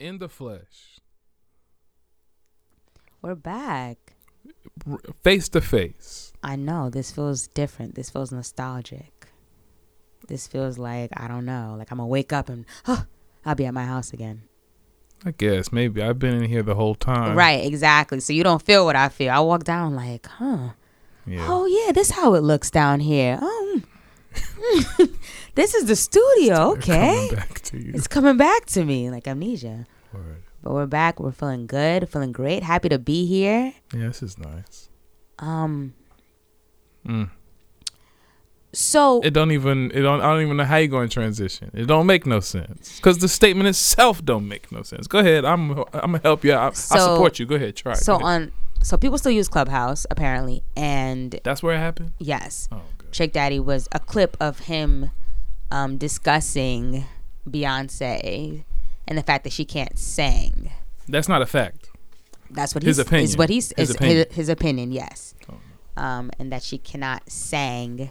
in the flesh, We're back. face to face. I know this feels different. This feels nostalgic. This feels like I don't know. Like I'm gonna wake up and huh, I'll be at my house again. I guess maybe I've been in here the whole time. Right, exactly. So you don't feel what I feel. I walk down like, huh? Yeah. Oh yeah, this how it looks down here. Oh, mm. this is the studio. Okay, Coming back to you. it's coming back to me like amnesia. Word. But we're back. We're feeling good. Feeling great. Happy to be here. Yeah, this is nice. Um. Mm. So It don't even. It don't. I don't even know how you going to transition. It don't make no sense because the statement itself don't make no sense. Go ahead. I'm. I'm gonna help you. I, I support you. Go ahead. Try. so ahead. on. So people still use Clubhouse apparently, and That's where it happened. yes, Oh. Trick Daddy was a clip of him um, discussing Beyonce and the fact that she can't sing. That's not a fact. That's what His he's, opinion. is what he's His is opinion. His, his opinion. Yes, Oh, um, and that she cannot sing,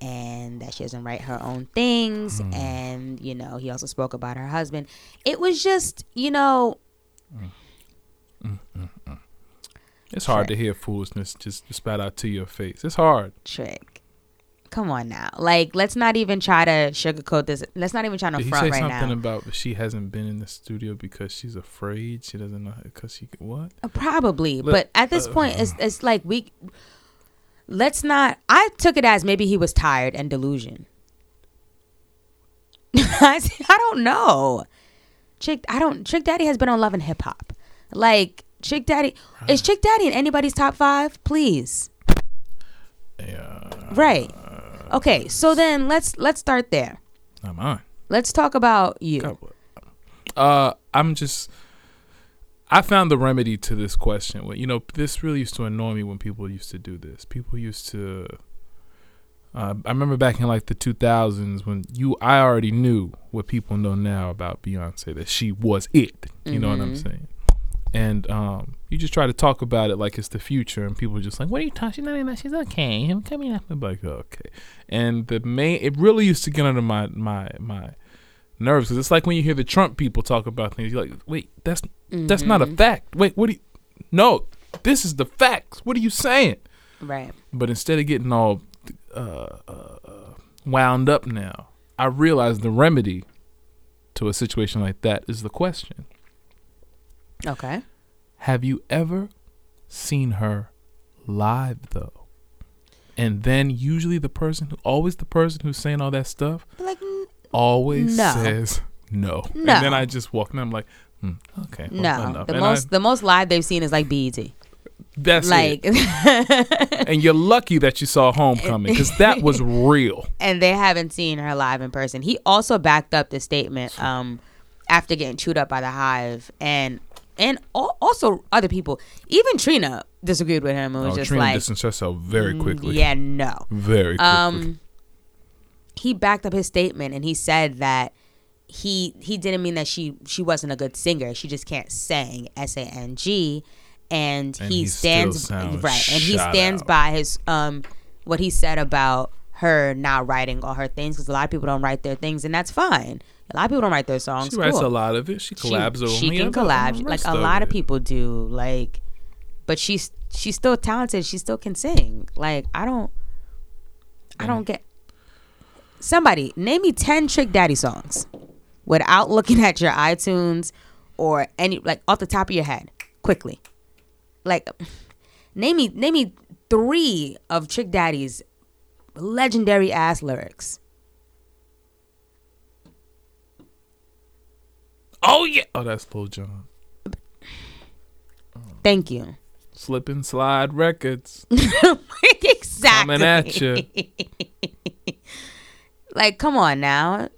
and that she doesn't write her own things, Hmm. and you know he also spoke about her husband. It was just you know It's hard to hear foolishness just spat out to your face. It's hard. trick. Come on now, like let's not even try to sugarcoat this. Let's not even try to Did he front say right something now. about she hasn't been in the studio because she's afraid? She doesn't know because she what? Uh, Probably, Let- but at this uh, point, it's it's like we. Let's not. I took it as maybe he was tired and delusion. I I don't know. Chick, I don't. Chick Daddy has been on Love and Hip Hop. Like Chick Daddy is Chick Daddy in anybody's top five? Please, Yeah, right? Okay, so then let's let's start there. not mine. Let's talk about you. Uh, I'm just. I found the remedy to this question. Well, You know, this really used to annoy me when people used to do this. People used to. Uh, I remember back in like the 2000s when you, I already knew what people know now about Beyonce that she was it. You know what I'm Mhm. saying? And um, you just try to talk about it like it's the future, and people are just like, "What are you talking? She's not even. She's okay. I'm coming up." I'm like, okay. And the main, it really used to get under my my my nerves because it's like when you hear the Trump people talk about things, you're like, "Wait, that's that's not a Mhm. fact. Wait, what do you? No, this is the facts. What are you saying?" right. But instead of getting all uh, uh, uh, wound up now, I realize the remedy to a situation like that is the question: Okay. Have you ever seen her live though? And then usually the person, who, always the person who's saying all that stuff, Like n- always No. says no. No. And then I just walk and I'm like, hmm, okay, well, no. The And I- most the most live they've seen is like BET. that's like. And you're lucky that you saw Homecoming because that was real. and they haven't seen her live in person. He also backed up the statement um, after getting chewed up by the hive, and and also other people, even Trina disagreed with him. It was Oh, just Trina like, distanced herself very mm, quickly. yeah, no. Very quickly. Um, he backed up his statement and he said that he he didn't mean that she she wasn't a good singer. She just can't sing. S A N G. And, he stands right, and he stands out. by his um what he said about her not writing all her things because a lot of people don't write their things, and that's fine. A lot of people don't write their songs. she writes cool. a lot of it. She She- collabs with She can collab. Like a lot of it. people do. Like, but she's she's still talented. She still can sing. Like I don't, I don't get. Somebody name me ten Trick Daddy songs, without looking at your iTunes or any like off the top of your head, quickly. Like, name me name me three of Trick Daddy's legendary ass lyrics. Oh yeah. Oh, that's Lil Jon. Thank you. Slip and slide records. exactly. Coming at ya. like, come on now.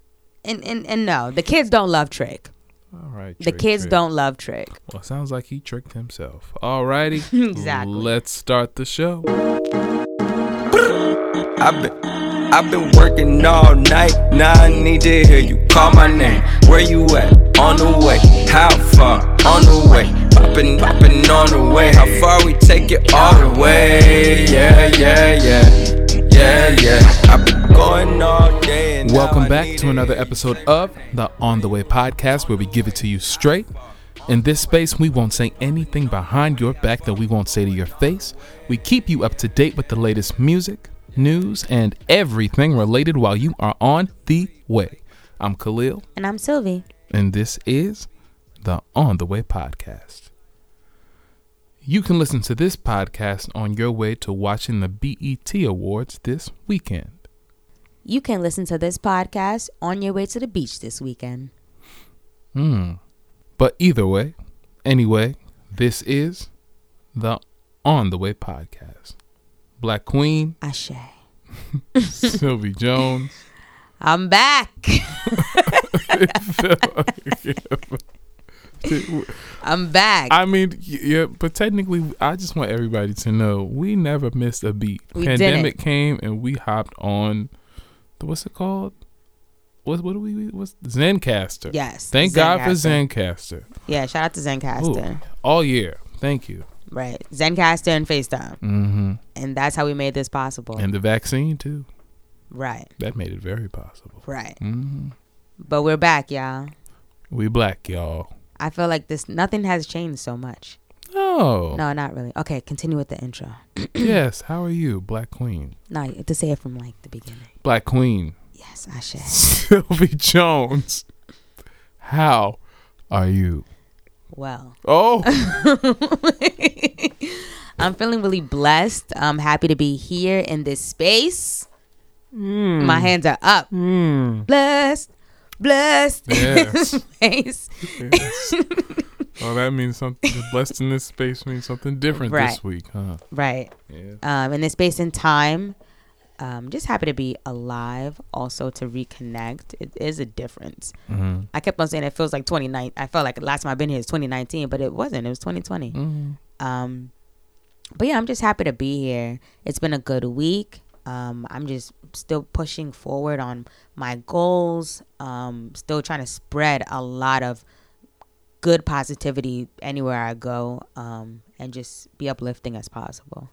And, and and no, the kids don't love Trick. All right. The kids Trick. don't love Trick. Well, it sounds like he tricked himself. All righty. Exactly. Let's start the show. I've been, I've been working all night. Now I need to hear you call my name. Where you at? On the way. How far? On the way. Poppin', poppin' on the way. How far we take it all the way? Yeah, yeah, yeah. Yeah, yeah. I've been going all day and Welcome back to another episode of the On the Way podcast, where we give it to you straight. In this space, we won't say anything behind your back that we won't say to your face. We keep you up to date with the latest music, news, and everything related while you are on the way. I'm Khalil, And I'm Sylvie. And this is the On the Way podcast. You can listen to this podcast on your way to watching the BET Awards this weekend. You can listen to this podcast on your way to the beach this weekend. Hmm. But either way, anyway, this is the On the Way podcast. Black Queen, Ashe. Sylvie Jones. I'm back. I'm back. I mean, yeah, but technically, I just want everybody to know we never missed a beat. We Pandemic came and we hopped on. The, what's it called? What what do we? What's Zencastr? yes. Thank God for Zencastr. Zencastr. Yeah, shout out to Zencastr. Ooh, all year. Thank you. Right. Zencastr and FaceTime. Mm-hmm. And that's how we made this possible. And the vaccine too. right. That made it very possible. Right. Mm-hmm. But we're back, y'all. We black, y'all. I feel like this nothing has changed so much. Oh. No, not really. Okay, continue with the intro. yes. How are you, Black Queen? No, you have to say it from like the beginning. Black Queen. Yes, Ashe. Sylvie Jones. How are you? Well, Oh. I'm feeling really blessed. I'm happy to be here in this space. Hmm. My hands are up. Blessed, blessed in Yes. this space. Yes. Oh, that means something. Blessed in this space means something different Right. this week, huh? Right. Yeah. Um, in this space and time. Um, just happy to be alive. Also to reconnect. It is a difference. Mm-hmm. I kept on saying it feels like 29. I felt like the last time I've been here is 2019, but it wasn't. It was 2020. Mm-hmm. Um, but yeah, I'm just happy to be here. It's been a good week. Um, I'm just still pushing forward on my goals. Um, still trying to spread a lot of good positivity anywhere I go. Um, and just be uplifting as possible.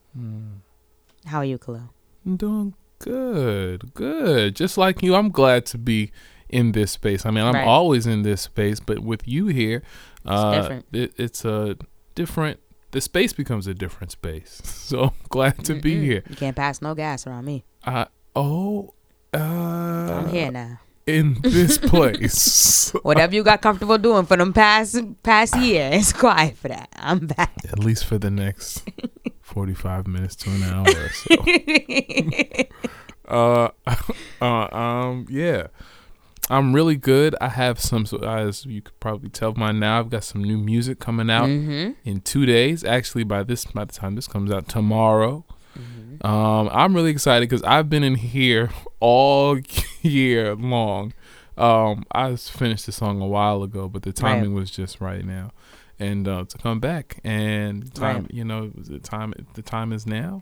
How are you, Khalil? I'm doing good, good. Just like you, I'm glad to be in this space. I mean, I'm Right. always in this space, but with you here, uh, different. It, it's a different. The space becomes a different space. So I'm glad to be Mm-mm. here. You can't pass no gas around me. I oh, uh, I'm here now. in this place. Whatever you got comfortable doing for them past past year, it's quiet for that. I'm back. At least for the next 45 minutes to an hour or so. uh, uh, um, yeah. I'm really good. I have some, as you could probably tell by now, I've got some new music coming out mm-hmm. in two days. Actually, by this, by the time this comes out tomorrow, Mm-hmm. um, I'm really excited because I've been in here all year long. Um, I finished the song a while ago, but the Right. timing was just right now, and uh, to come back and time, Right. you know, the time, the time is now.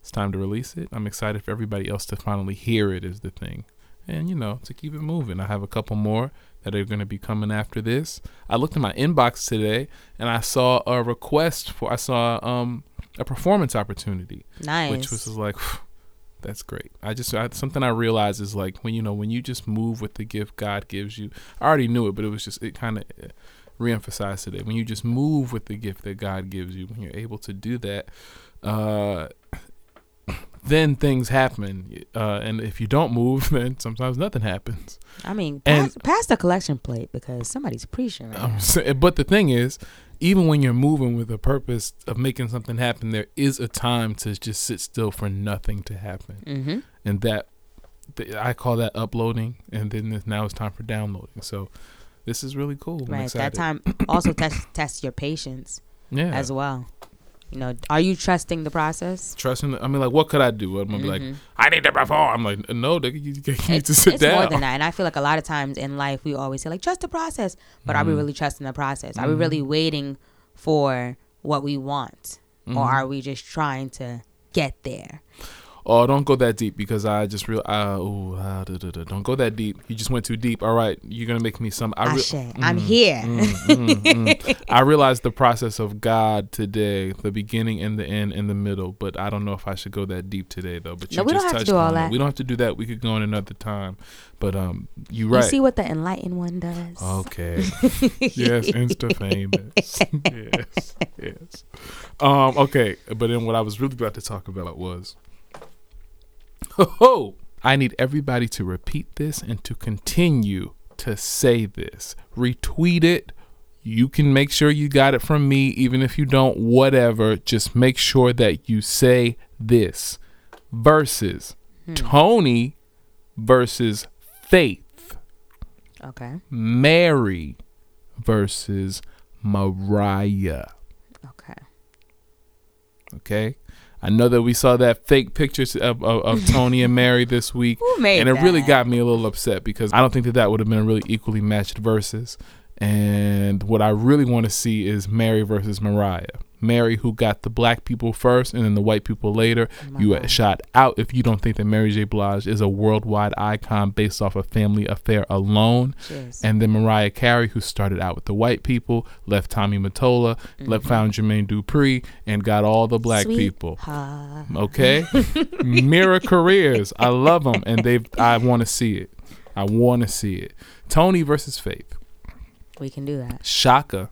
It's time to release it. I'm excited for everybody else to finally hear it. Is the thing, and you know, to keep it moving. I have a couple more that are going to be coming after this. I looked in my inbox today and I saw a request for. I saw um a performance opportunity Nice. which was like that's great i just I, something i realized is like when you know when you just move with the gift god gives you i already knew it but it was just it kind of reemphasized today when you just move with the gift that god gives you when you're able to do that uh then things happen uh and if you don't move then sometimes nothing happens I mean, And- pass, pass the collection plate because somebody's preaching right I'm now. sa- but the thing is, even when you're moving with a purpose of making something happen, there is a time to just sit still for nothing to happen, Mm-hmm. and that th- I call that uploading, and then this- now it's time for downloading. So this is really cool. Right. That time also test test your patience yeah. as well. You know, are you trusting the process? Trusting. I mean, like, what could I do? I'm gonna be like, Mhm. I need to perform. I'm like, no, nigga, you, you need It's, to sit it's down. more than that, and I feel like a lot of times in life we always say like trust the process, but are we Mhm. really trusting the process? Are we Mhm. really waiting for what we want, or are we just trying to get there? Oh, don't go that deep because I just real. Uh, ooh, uh, da, da, da. Don't go that deep. You just went too deep. All right, you're gonna make me some. I re- Ashe, I'm here. Mm, mm, mm. I realized the process of God today, the beginning and the end and the middle, but I don't know if I should go that deep today though. But you No, we don't just have to do all it. that. We don't have to do that. We could go in another time. But um, you You right. see what the enlightened one does? Okay. yes, insta famous. yes, yes. Um. Okay, but then what I was really about to talk about was, oh, I need everybody to repeat this and to continue to say this. Retweet it. You can make sure you got it from me, even if you don't. Whatever. Just make sure that you say this. Versus hmm. Toni versus Faith. Okay. Mary versus Mariah. Okay. Okay. I know that we saw that fake pictures of, of, of Toni and Mary this week. And it really got me a little upset because I don't think that that would have been a really equally matched versus. And what I really want to see is Mary versus Mariah. Mary, who got the black people first and then the white people later. You are shot out if you don't think that Mary J. Blige is a worldwide icon based off a family affair alone. Cheers. And then Mariah Carey, who started out with the white people, left Tommy Mottola, left mm-hmm. found Jermaine Dupri, and got all the black Sweet people. Ha. Okay, mirror careers. I love them, and they. I want to see it. I want to see it. Toni versus Faith. We can do that. Chaka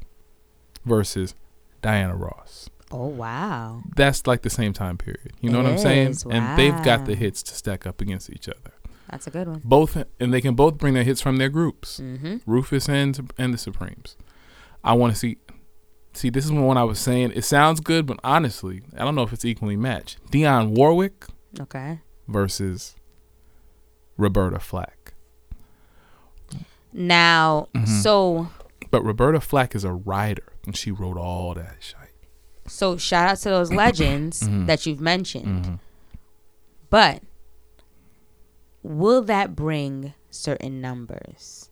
versus Diana Ross. Oh wow. That's like the same time period. You know It what I'm saying? is, And they've got the hits to stack up against each other. That's a good one. Both, and they can both bring their hits from their groups. Mm-hmm. Rufus and and the Supremes. I want to see. See, this is one I was saying. It sounds good, but honestly, I don't know if it's equally matched. Dionne Warwick Okay. versus Roberta Flack. Now, Mhm. so But Roberta Flack is a writer, and she wrote all that shit. so shout out to those legends Mhm. that you've mentioned. Mhm. But will that bring certain numbers?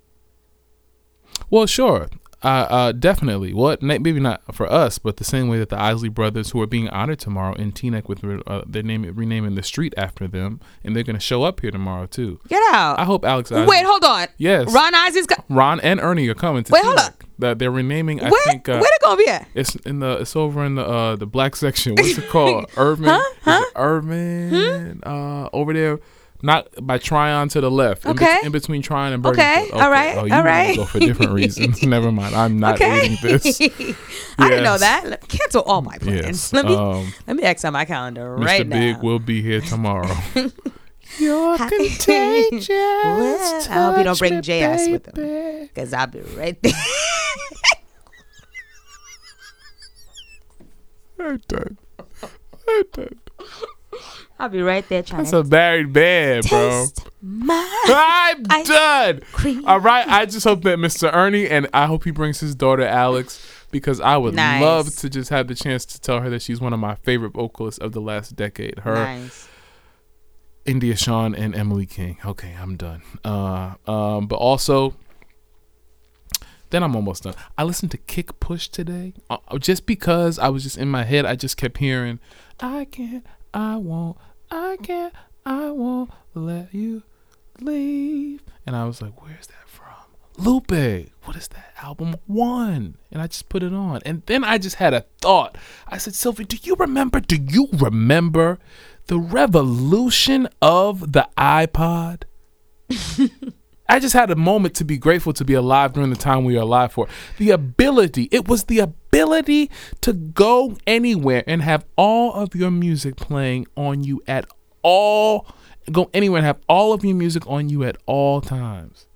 Well, sure. Uh, uh, definitely. What? Maybe not for us, but the same way that the Isley brothers, who are being honored tomorrow in Teaneck with uh, they're naming renaming the street after them, and they're going to show up here tomorrow too. Get out. I hope Alex. Isley, Wait, hold on. Yes. Ron Isley's got. Ron and Ernie are coming to Wait, hold Teaneck. up. That they're renaming. I Where, think uh, where they gonna be at? it's in the it's over in the uh the black section. What's it called? Urban. Huh? Huh? it Urban. Uh, over there. Not by Tryon to the left. In, bet- Okay. in between Tryon and Okay, Burgess. all right, Oh, you all. Go for different reasons. Never mind. I'm not okay. reading this. I didn't know that. Let- Cancel all my plans. Yes. Let me um, let me X on my calendar Mr. right Big now. will be here tomorrow. You're contagious. Well, I hope you don't bring JS with him. Cause I'll be right there. I'm done. I'm done. I'll be right there trying That's to a married man, bro. my I'm ice done. cream. All right. I just hope that Mr. Ernie and I hope he brings his daughter Alex because I would Nice. love to just have the chance to tell her that she's one of my favorite vocalists of the last decade. Her, Nice. India Shawn, and Emily King. Okay, I'm done. Uh, um, but also, then I'm almost done. I listened to Kick Push today uh, just because I was just in my head. I just kept hearing, "I can't, I won't, I can't, I won't let you leave," and I was like, "Where's that from?" Lupe, what is that album? One, and I just put it on, and then I just had a thought. I said, "Sylvie, do you remember? Do you remember?" the revolution of the iPod. I just had a moment to be grateful to be alive during the time we are alive for. The ability, it was the ability to go anywhere and have all of your music playing on you at all go anywhere and have all of your music on you at all times.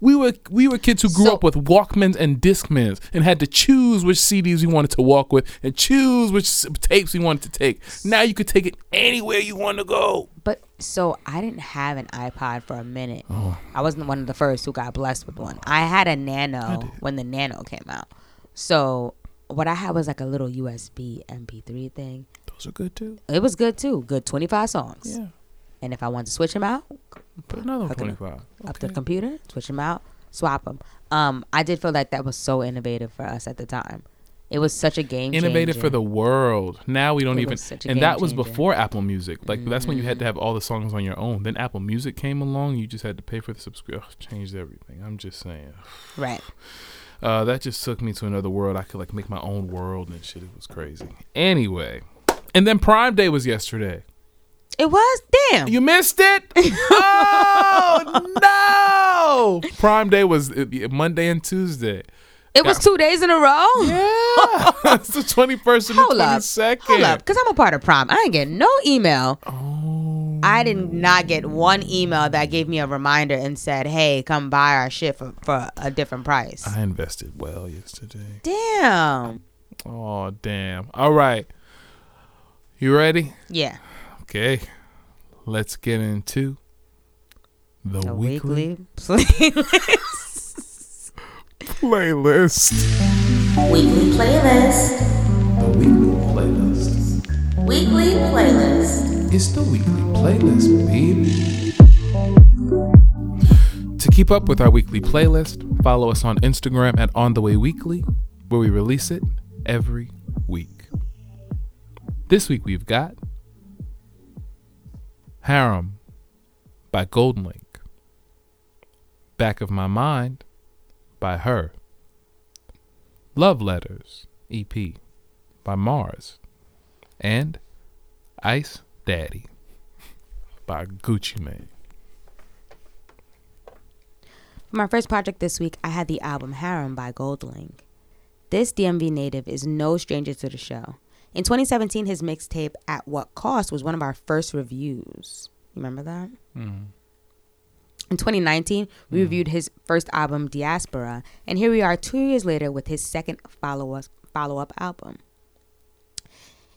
We were we were kids who grew So- up with Walkmans and Discmans and had to choose which CDs we wanted to walk with and choose which tapes we wanted to take. Now you could take it anywhere you want to go. So I didn't have an iPod for a minute. Oh. I wasn't one of the first who got blessed with one. I had a Nano when the Nano came out. So what I had was like a little USB MP3 thing. Those are good too. It was good too. Good 25 songs. Yeah. And if I wanted to switch them out, Put another Okay. 25. up the computer, switch them out, swap them. Um, I did feel like that was so innovative for us at the time. It was such a game innovative changer. for the world. Now we don't It even, was such a and that was changer. before Apple Music. Like that's when you had to Mm-hmm. have all the songs on your own. Then Apple Music came along. You just had to pay for the subscription. Changed everything. I'm just saying. right. Uh, that just took me to another world. I could like make my own world and shit. It was crazy. Anyway, and then Prime Day was yesterday. It was damn. You missed it. oh no! Prime Day was uh, Monday and Tuesday. It was two days in a row. Yeah, it's the twenty first and the Hold twenty up. second. Hold up, because I'm a part of prom. I didn't get no email. Oh, I did not get one email that gave me a reminder and said, "Hey, come buy our shit for, for a different price." I invested well yesterday. Damn. Oh damn! All right, you ready? Yeah. Okay, let's get into the, The weekly, weekly. playlist. Weekly playlist. The weekly playlist. Weekly playlist. It's the weekly playlist, baby. To keep up with our weekly playlist, follow us on Instagram at On The Way Weekly, where we release it every week. This week we've got Haram by Golden Link, Back of My Mind by Her, Love Letters EP by Mars, and Ice Daddy by Gucci Mane. For my first project this week, I had the album Haram by Goldlink. This DMV native is no stranger to the show. In 2017, his mixtape At What Cost was one of our first reviews. You remember that? Mm-hmm. In 2019, we mm. reviewed his first album Diaspora, and here we are two years later with his second follow follow up album.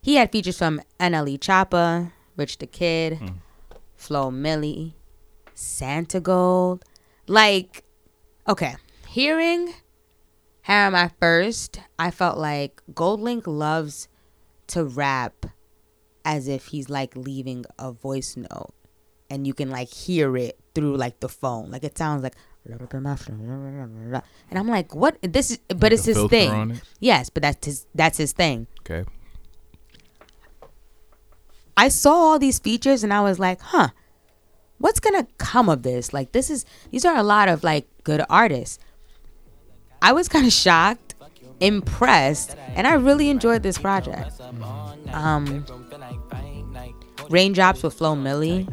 He had features from NLE Choppa, Rich the Kid, mm. Flo Milli, Santa Gold. Like, okay, hearing Haram at first, I felt like Goldlink loves to rap as if he's like leaving a voice note and you can like hear it through like the phone. Like it sounds like and I'm like, what this is but it's his thing. it? Yes, but that's his that's his thing. Okay. I saw all these features and I was like, huh, what's gonna come of this? Like this is these are a lot of like good artists. I was kind of shocked, impressed, and I really enjoyed this project. Um, Raindrops with Flo Milli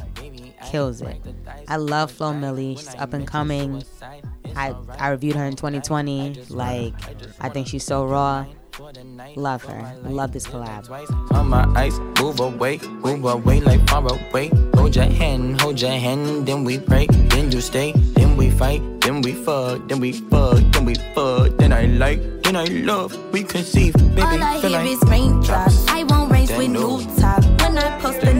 kills it. I love Flo Milli. She's up and coming. I I reviewed her in 2020. Like I think she's so raw. Love her. Love this collab. On my ice, move away, move away like far away. Hold your hand, hold your hand, then we pray, then you stay, then we fight, then we fuck, then we fuck, then we fuck, then I like, then I love, we conceive, baby, All I hear like is raindrops. I won't race with new. new top. When I post the new stop.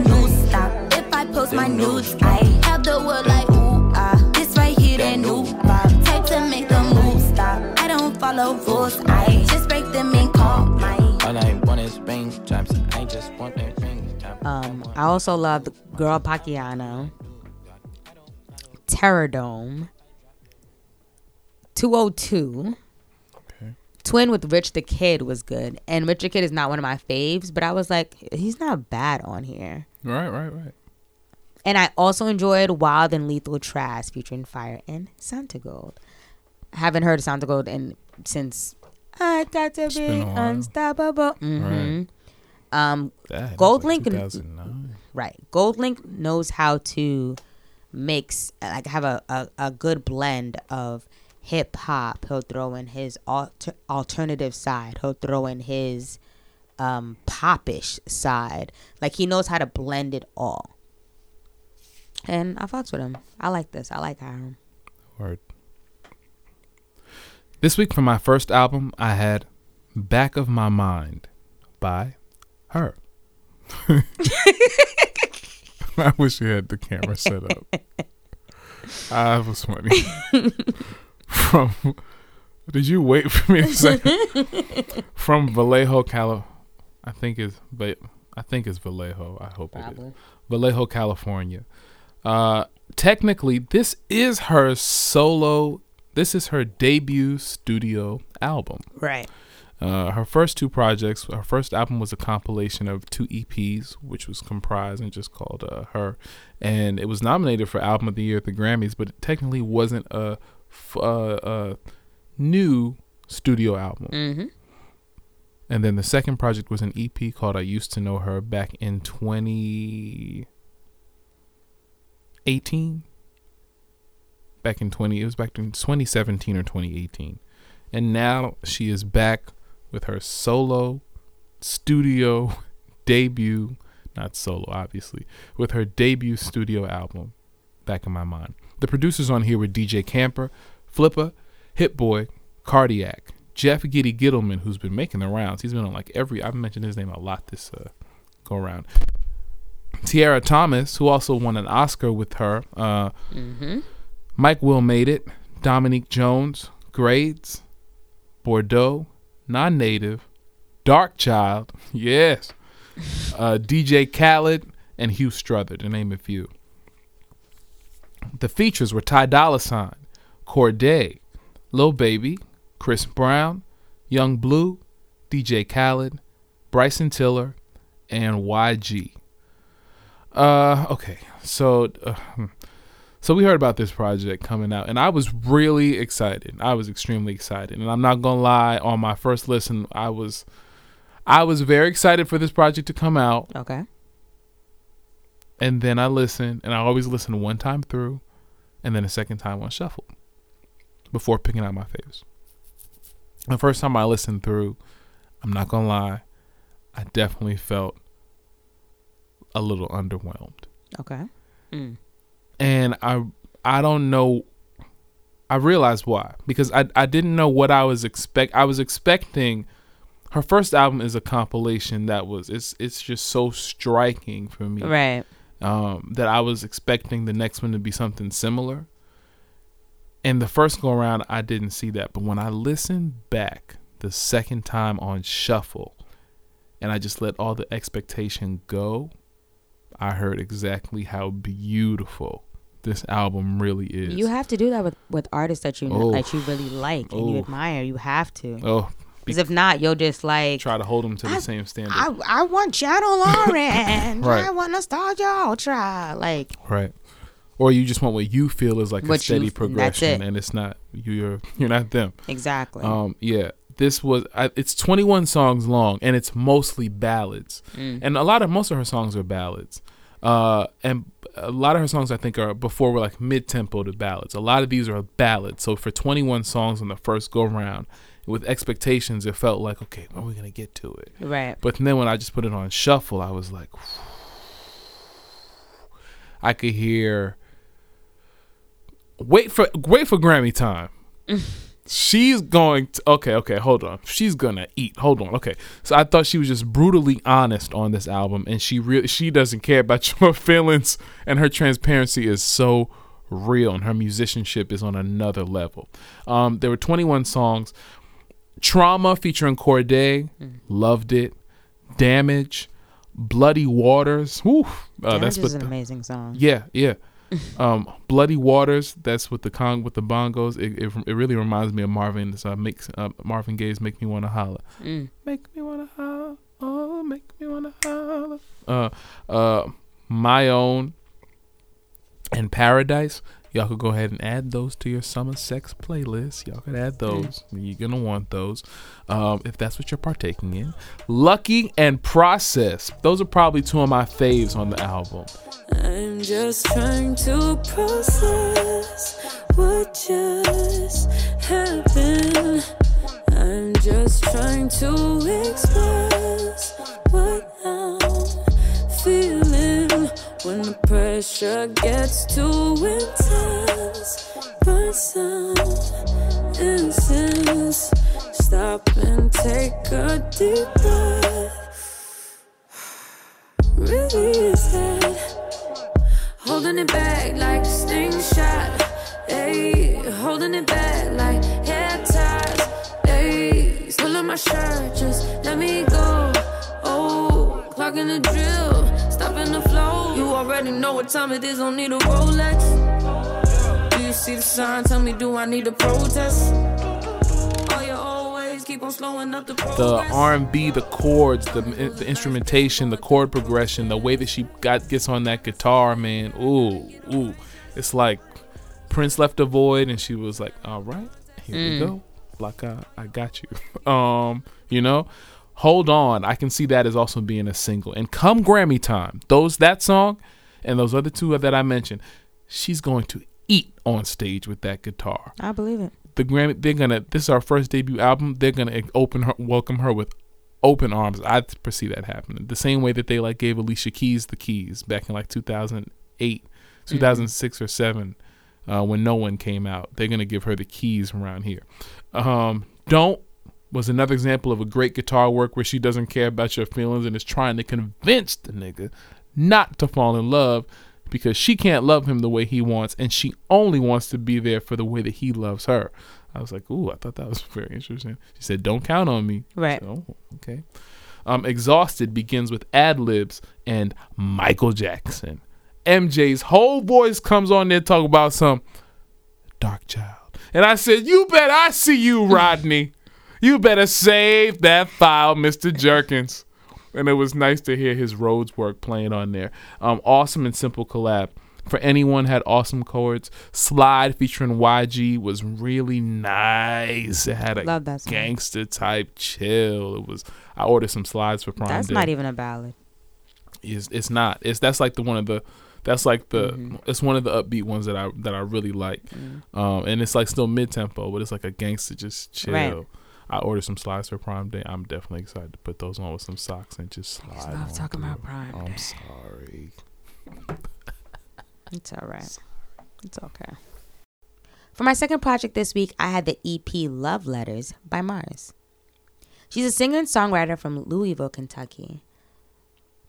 If I my That new. nudes, I have the world like ooh ah. This right here, that That new new. pop. Type to make the move stop. I don't follow rules. I just break them and call my. all I want is raindrops. I just want that raindrop. Um, I also love Girl Pacquiano, Terror Dome, 202. Okay. Twin with Rich the Kid was good. And Rich the Kid is not one of my faves, but I was like, he's not bad on here. Right, right, right. And I also enjoyed Wild and Lethal Trash featuring Fire and Santigold. I haven't heard of Santigold in since I got to be a while. unstoppable. hmm Um, That Gold was like Link- 2009. Right. Goldlink knows how to mix like have a, a, a good blend of hip hop. He'll throw in his alter, alternative side. He'll throw in his um popish side. Like he knows how to blend it all. And I fucks with him. I like this. I like Haram. Word. This week for my first album, I had Back of My Mind by her. I wish you had the camera set up. Ah, I was funny. From did you wait for me to say from Vallejo, Cali? I think is but I think it's Vallejo. I hope it is. Vallejo, California. Uh, technically, this is her solo. This is her debut studio album. Right. Uh, her first two projects, her first album was a compilation of two EPs, which was comprised and just called uh, Her. And it was nominated for Album of the Year at the Grammys, but it technically wasn't a, f- uh, a new studio album. Mm-hmm. And then the second project was an EP called I Used to Know Her back in 2018. Back in 20, it was back in 2017 or 2018. And now she is back with her solo studio debut, not solo, obviously, with her debut studio album, Back in My Mind. The producers on here were DJ Camper, Flipper, Hit Boy, Cardiak, Jeff Gitty Gitelman, who's been making the rounds. He's been on like every, I've mentioned his name a lot this uh, go around. Tiara Thomas, who also won an Oscar with her. Uh, Mm-hmm. Mike Will made it. Dominique Jones, Grades, Bordeaux, Non Native, Darkchild, yes, uh, DJ Khaled, and Hugh Struther, to name a few. The features were Ty Dolla Sign, Cordae, Lil Baby, Chris Brown, Yung Bleu, DJ Khaled, Bryson Tiller, and YG. Uh, okay, so uh, hmm. so we heard about this project coming out, and I was really excited. I was extremely excited, and I'm not gonna lie. On my first listen, I was, I was very excited for this project to come out, Okay. and then I listened, and I always listen one time through, and then a second time on shuffle, before picking out my faves. The first time I listened through, I'm not gonna lie, I definitely felt a little underwhelmed. Okay. Mm. and I I don't know. I realized why because I I didn't know what I was expect. I was expecting. Her first album is a compilation that was it's it's just so striking for me Right. um, that I was expecting the next one to be something similar. And the first go around, I didn't see that. But when I listened back the second time on shuffle, and I just let all the expectation go, I heard exactly how beautiful this album really is. You have to do that with with artists that you know, Oh. that you really like and you Oh. admire. You have to. oh, Because if not, you'll just like try to hold them to the same standard. I I want Channel Orange. Right. I want Nostalgia Ultra. Like right. Or you just want what you feel is like a you- steady that's progression, it. and it's not you're you're not them. exactly. Um, yeah, this was I, it's 21 songs long, and it's mostly ballads, Mm. and a lot of most of her songs are ballads. Uh, and a lot of her songs I think are before were like mid tempo to ballads. A lot of these are ballads. So for 21 songs on the first go round, with expectations, it felt like okay, when are we gonna get to it? right. But then when I just put it on shuffle, I was like, I could hear. Wait for wait for Grammy time. She's going to okay, okay, hold on. She's gonna eat. Hold on, okay. So I thought she was just brutally honest on this album, and she really she doesn't care about your feelings, and her transparency is so real, and her musicianship is on another level. Um, there were 21 songs. Trauma featuring Cordae, loved it. Damage, Bloody Waters, whew, uh, that's is what an amazing song. yeah, yeah. Um, Bloody Waters. That's with the con with the bongos. It, it, it really reminds me of Marvin's uh, makes uh, Marvin Gaye's "Make Me Wanna Holler." Mm. Make me wanna holler, oh, make me wanna holler. Uh, uh, my own and Paradise. Y'all could go ahead and add those to your summer sex playlist. Y'all could add those. You're gonna want those, um, if that's what you're partaking in. Lucky and Process. Those are probably two of my faves on the album. I'm just trying to process what just happened. I'm just trying to express what I'm feeling when the pressure gets too intense. Burn some incense. Stop and take a deep breath. Is that? Holding it back like a slingshot. Ayy, holding it back like hair ties. Ayy, in my shirt, just let me go. Oh, clocking the drill, already know what time it is, don't need a Rolex. Do you see the sign? Tell me, do I need a protest? You always keep on slowing up the the. R&B, the chords, the, the instrumentation, the chord progression, the way that she got gets on that guitar, man. Ooh, ooh. It's like Prince left a void and she was like, "All right, here we go. Like I, I got you." um, you know, hold on. I can see that as also being a single. And come Grammy time, those that song and those other two that I mentioned, she's going to eat on stage with that guitar I believe it. the Grammy they're gonna this is our first debut album. They're gonna open her welcome her with open arms. I foresee that happening. The same way that they like gave Alicia Keys the keys back in like 2008, 2006 or seven, uh, when no one came out. They're gonna give her the keys around here. Um, Don't was another example of a great guitar work where she doesn't care about your feelings and is trying to convince the nigga not to fall in love because she can't love him the way he wants and she only wants to be there for the way that he loves her. I was like, ooh, I thought that was very interesting. She said, "Don't count on me." Right. So, okay. Um, Exhausted begins with ad libs and Michael Jackson. MJ's whole voice comes on there talking about some dark child, and I said, "You bet I see you, Rodney. you better save that file, Mister Jerkins." And it was nice to hear his Rhodes work playing on there. Um, awesome and simple collab. For anyone had awesome chords. Slide featuring YG was really nice. It had a Love that song. gangster type chill. It was. I ordered some slides for Prime That's Day. not even a ballad. It's, it's not. It's that's like the one of the. That's like the. Mm-hmm. It's one of the upbeat ones that I that I really like. Mm. Um, and it's like still mid tempo, but it's like a gangster just chill. Right. I ordered some slides for Prime Day. I'm definitely excited to put those on with some socks and just slide. love on talking about through. Prime I'm Day. sorry. It's all right. It's okay. For my second project this week, I had the EP Love Letters by Mars. She's a singer and songwriter from Louisville, Kentucky.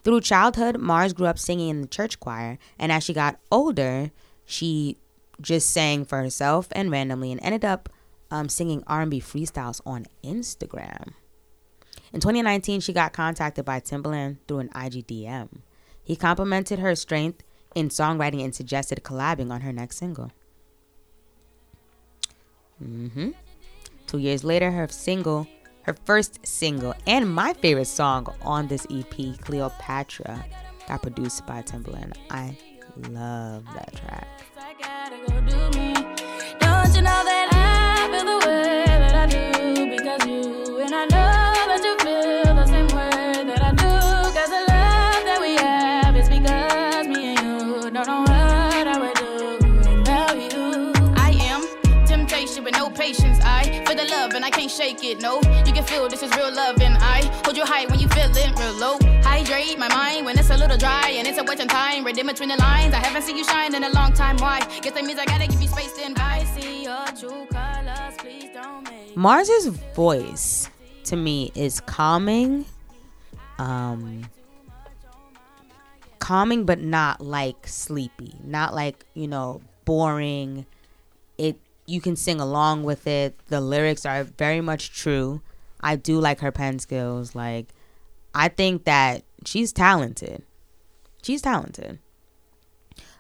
Through childhood, Mars grew up singing in the church choir, and as she got older, she just sang for herself and randomly and ended up um, singing R&B freestyles on Instagram. In 2019, she got contacted by Timbaland through an IGDM. He complimented her strength in songwriting and suggested collabing on her next single. hmm Two years later, her single, her first single, and my favorite song on this EP, Cleopatra, got produced by Timbaland. I love that track. And I know that you feel the same way that I do. Cause the love that we have is because me and you don't know what I would do without you. I am temptation with no patience. I feel the love and I can't shake it. No, you can feel this is real love and I hold you high when you feeling real low. Hydrate my mind when it's a little dry and it's a waiting time. Read in between the lines. I haven't seen you shine in a long time. Why? Guess that means I gotta give you space. Then I see your true colors. Please don't make. Mars's voice to me is calming, um, calming, but not like sleepy, not like you know boring. It you can sing along with it. The lyrics are very much true. I do like her pen skills. Like I think that she's talented. She's talented.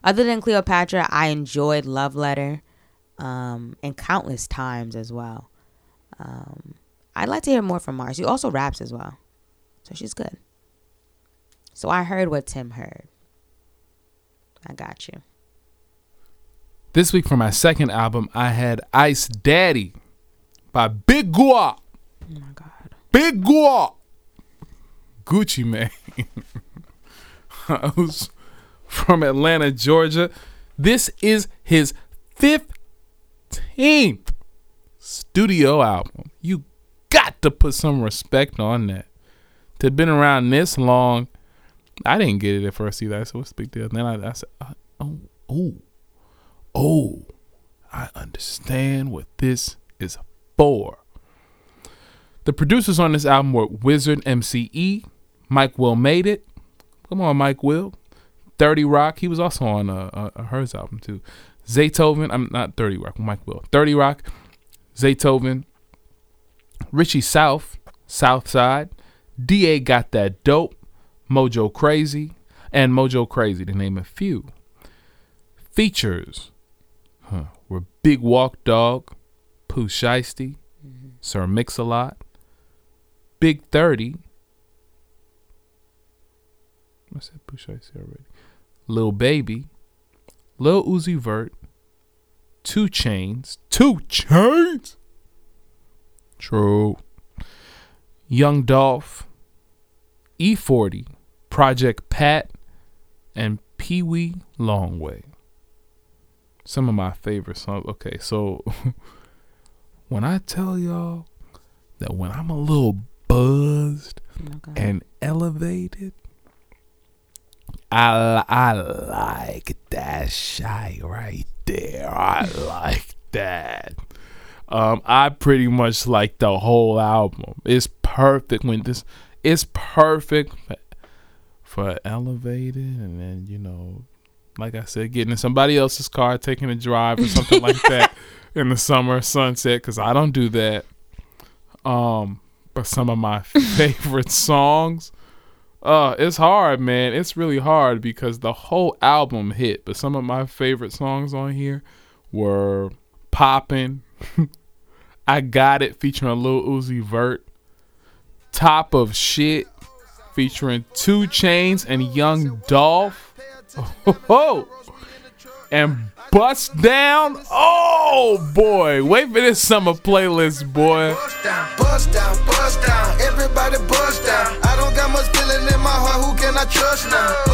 Other than Cleopatra, I enjoyed Love Letter, um, and countless times as well. Um, I'd like to hear more from Mars. She also raps as well, so she's good. So I heard what Tim heard. I got you. This week for my second album, I had Ice Daddy by Big Guap. Oh my god. Big Guap. Gucci Mane. Who's from Atlanta, Georgia. This is his 15th studio album. Got to put some respect on that. To have been around this long, I didn't get it at first either. I said, what's the big deal? And then I, I said, uh, oh, oh, oh, I understand what this is for. The producers on this album were Wizard MCE, Mike Will Made It. Come on, Mike Will. 30 Roc. He was also on a, a, a Hers album too. Zaytoven. I'm not 30 Roc. Mike Will. 30 Roc. Zaytoven. Richie South. Southside. DA got that dope. Mojo Crazy. And Mojo Crazy, to name a few. Features huh, were Big Walk Dog, Pooh Shiesty, mm-hmm. Sir Mix-a-Lot, Big 30. I said Push Icy already. Lil Baby. Lil Uzi Vert. 2 Chainz. 2 Chainz. True. Young Dolph. E40. Project Pat. And Pee Wee Longway. Some of my favorite songs. Okay, so when I tell y'all that when I'm a little buzzed and elevated, I I like that shy right there. I like that. Um, I pretty much like the whole album. It's perfect when this. It's perfect for, for elevated, and then you know, like I said, getting in somebody else's car, taking a drive or something like that in the summer sunset. Because I don't do that. Um, but some of my favorite songs. Uh, it's hard, man. It's really hard because the whole album hit, but some of my favorite songs on here were Poppin', I Got It featuring Lil Uzi Vert, Top of Shit featuring 2 Chainz and Young Dolph. Oh, and Bust Down. Oh boy, wait for this summer playlist, boy. Bust down, bust down, bust down. Everybody bust down. I don't got much feeling in my heart. Who can I trust now?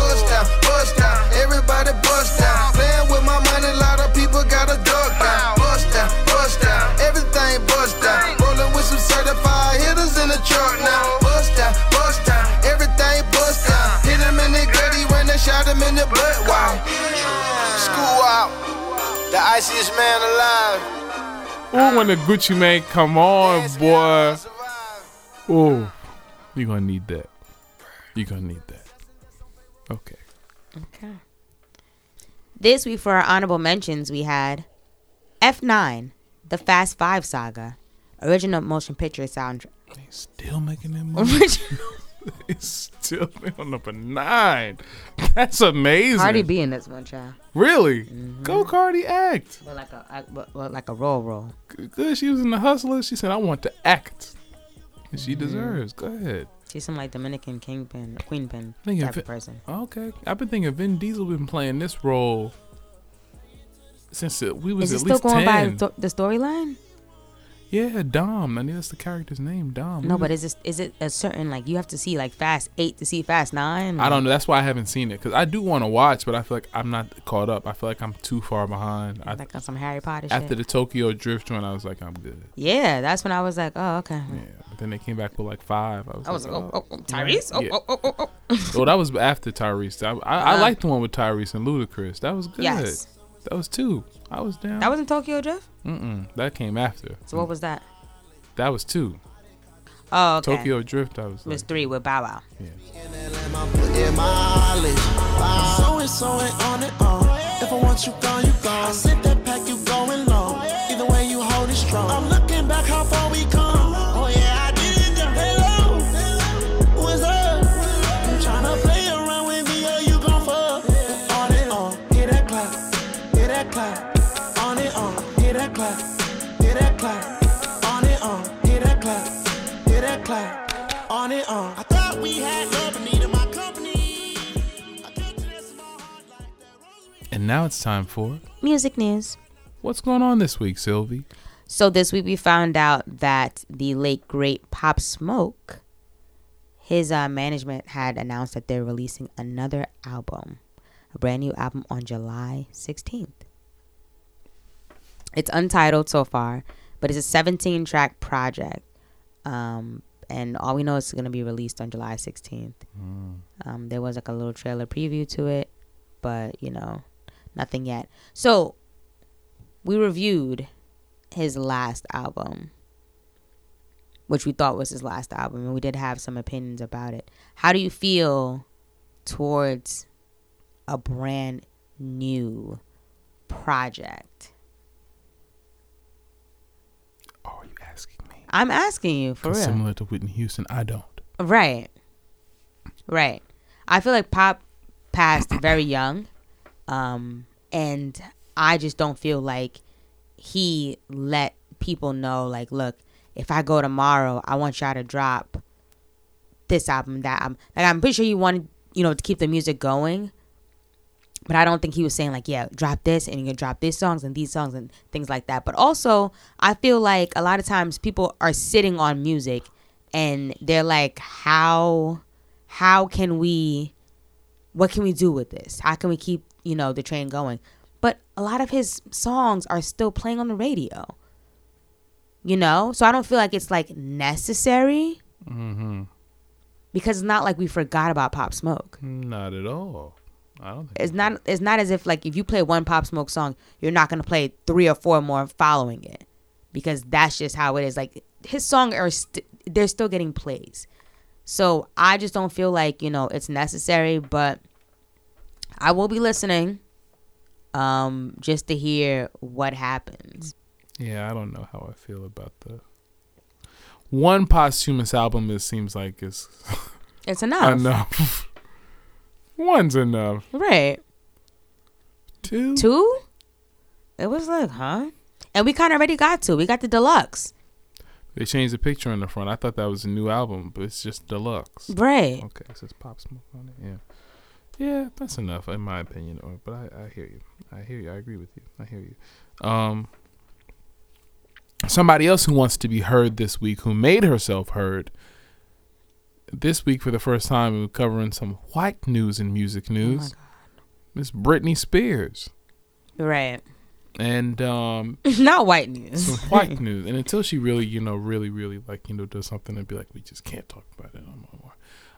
The man alive. Ooh, when the Gucci Mane come on, boy. Ooh, you gonna need that. You gonna need that. Okay. Okay. This week for our honorable mentions, we had F9, The Fast Five Saga, original motion picture soundtrack. They still making that movie. Original it's still on number nine. That's amazing. Cardi B in this one, child. Really? Mm-hmm. Go Cardi act. But like a, but, but like a roll roll. Good. She was in the hustler. She said, I want to act. And Mm-hmm. she deserves. Go ahead. She's some like Dominican kingpin, queenpin type of person. Okay. I've been thinking Vin Diesel been playing this role since we was Is it at still least going 10. by the storyline? Yeah, Dom. I mean, that's the character's name, Dom. No, but is- is this is it a certain like you have to see like Fast Eight to see Fast Nine? I don't know. That's why I haven't seen it because I do want to watch, but I feel like I'm not caught up. I feel like I'm too far behind. I, Like on some Harry Potter after shit. the Tokyo Drift one, I was like, I'm good. yeah, that's when I was like, oh okay. Yeah, but then they came back with like five. I was, I was like, like, oh, oh, oh Tyrese. Oh, Yeah. oh, oh, oh, oh. oh, that was after Tyrese. I, I, I Uh. liked the one with Tyrese and Ludacris. That was good. Yes, That was two. I was down. that was in Tokyo Drift. Mm-mm. That came after. So what was that? That was two. Oh, okay. Tokyo Drift. I was. was Like, three with Bow Wow. So and so and on and on. If I want you gone, you gone. I sent that pack, you now it's time for Music news. what's going on this week, Sylvee. So this week we found out that the late great Pop Smoke, his uh, management had announced that they're releasing another album, a brand new album on July 16th. It's untitled so far, but it's a 17 track project. Um, and all we know is it's going to be released on July 16th. Um, there was like a little trailer preview to it, but you know, nothing yet. So we reviewed his last album, which we thought was his last album, and we did have some opinions about it. How do you feel towards a brand new project? Oh, are you asking me? I'm asking you for real. Similar to Whitney Houston, I don't. Right. Right. I feel like Pop passed very young. Um and I just don't feel like he let people know like look, if I go tomorrow, I want y'all to drop this album, that album. Like I'm pretty sure he wanted, you know, to keep the music going. But I don't think he was saying like, yeah, drop this and you can drop these songs and these songs and things like that. But also, I feel like a lot of times people are sitting on music and they're like, how how can we what can we do with this? How can we keep, you know, the train going? But a lot of his songs are still playing on the radio. You know? So I don't feel like it's like necessary Mm-hmm. because it's not like we forgot about Pop Smoke. Not at all. I don't think It's not it's not as if like if you play one Pop Smoke song, you're not going to play 3 or 4 more following it because that's just how it is. Like his song are st- they're still getting plays. So I just don't feel like, you know, it's necessary, but I will be listening um just to hear what happens. Yeah, I don't know how I feel about the one posthumous album. It seems like is It's enough. enough. One's enough. Right. Two. Two? It was like, huh? And we kind of already got two. We got the deluxe. They changed the picture on the front. I thought that was a new album, but it's just deluxe. Right. Okay, it says Pop Smoke on it. Yeah, yeah, that's enough in my opinion. Or, but I, I hear you. I hear you. I agree with you. I hear you. Um, somebody else who wants to be heard this week, who made herself heard this week for the first time, we're covering some white news and music news. Miss Britney Spears, Right. and um, Not white news. some white news. And until she really, you know, really, really like, you know, does something and be like, we just can't talk about it.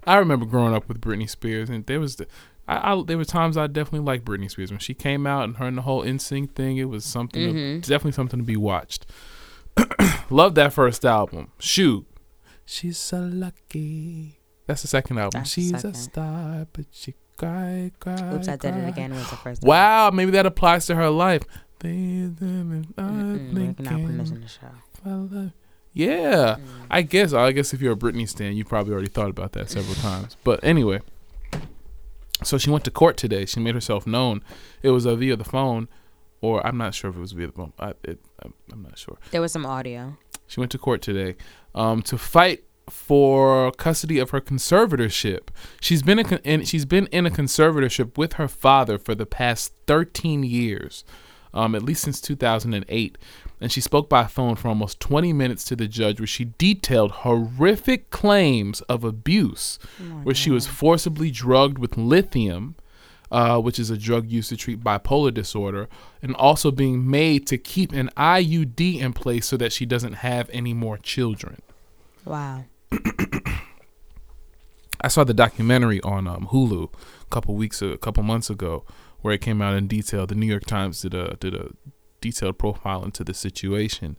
I remember growing up with Britney Spears, and there was the, I, I there were times I definitely liked Britney Spears when she came out and her and the whole NSYNC thing. It was something, to- Mhm. definitely something to be watched. Love that first album. Shoot, she's so lucky. That's the second album. That's she's second. a star, but she cry, cry. Oops, I did it again. Was the first. Wow, maybe that applies to her life. These women are Mm-mm, not putting this thinking in the show. Yeah, Mm. I guess. I guess if you're a Britney stan, you probably already thought about that several times. But anyway, so she went to court today. She made herself known. It was uh, via the phone, or I'm not sure if it was via the phone. I, it, I'm, I'm not sure. There was some audio. She went to court today um, to fight for custody of her conservatorship. She's been a, con- in, she's been in a conservatorship with her father for the past 13 years, um, at least since 2008. And she spoke by phone for almost 20 minutes to the judge, where she detailed horrific claims of abuse, where she was forcibly drugged with lithium. Uh, which is a drug used to treat bipolar disorder, and also being made to keep an IUD in place so that she doesn't have any more children. Wow. I saw the documentary on um, Hulu a couple weeks, a couple months ago, where it came out in detail. The New York Times did a did a detailed profile into the situation.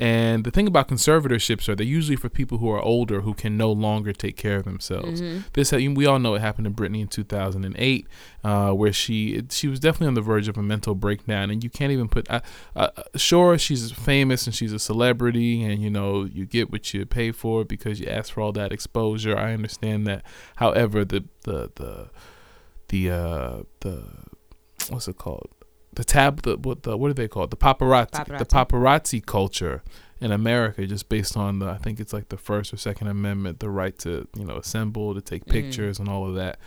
And the thing about conservatorships are they're usually for people who are older who can no longer take care of themselves. This we all know it happened to Britney in 2008, uh, where she she was definitely on the verge of a mental breakdown, and you can't even put. Uh, uh, sure, she's famous and she's a celebrity, and you know you get what you pay for because you ask for all that exposure. I understand that. However, the the the the uh, the what's it called? The tab the what the what are they called? The paparazzi, the Paparazzi. paparazzi culture in America, just based on the I think it's like the First or Second Amendment, the right to you know assemble, to take mm. pictures, and all of that.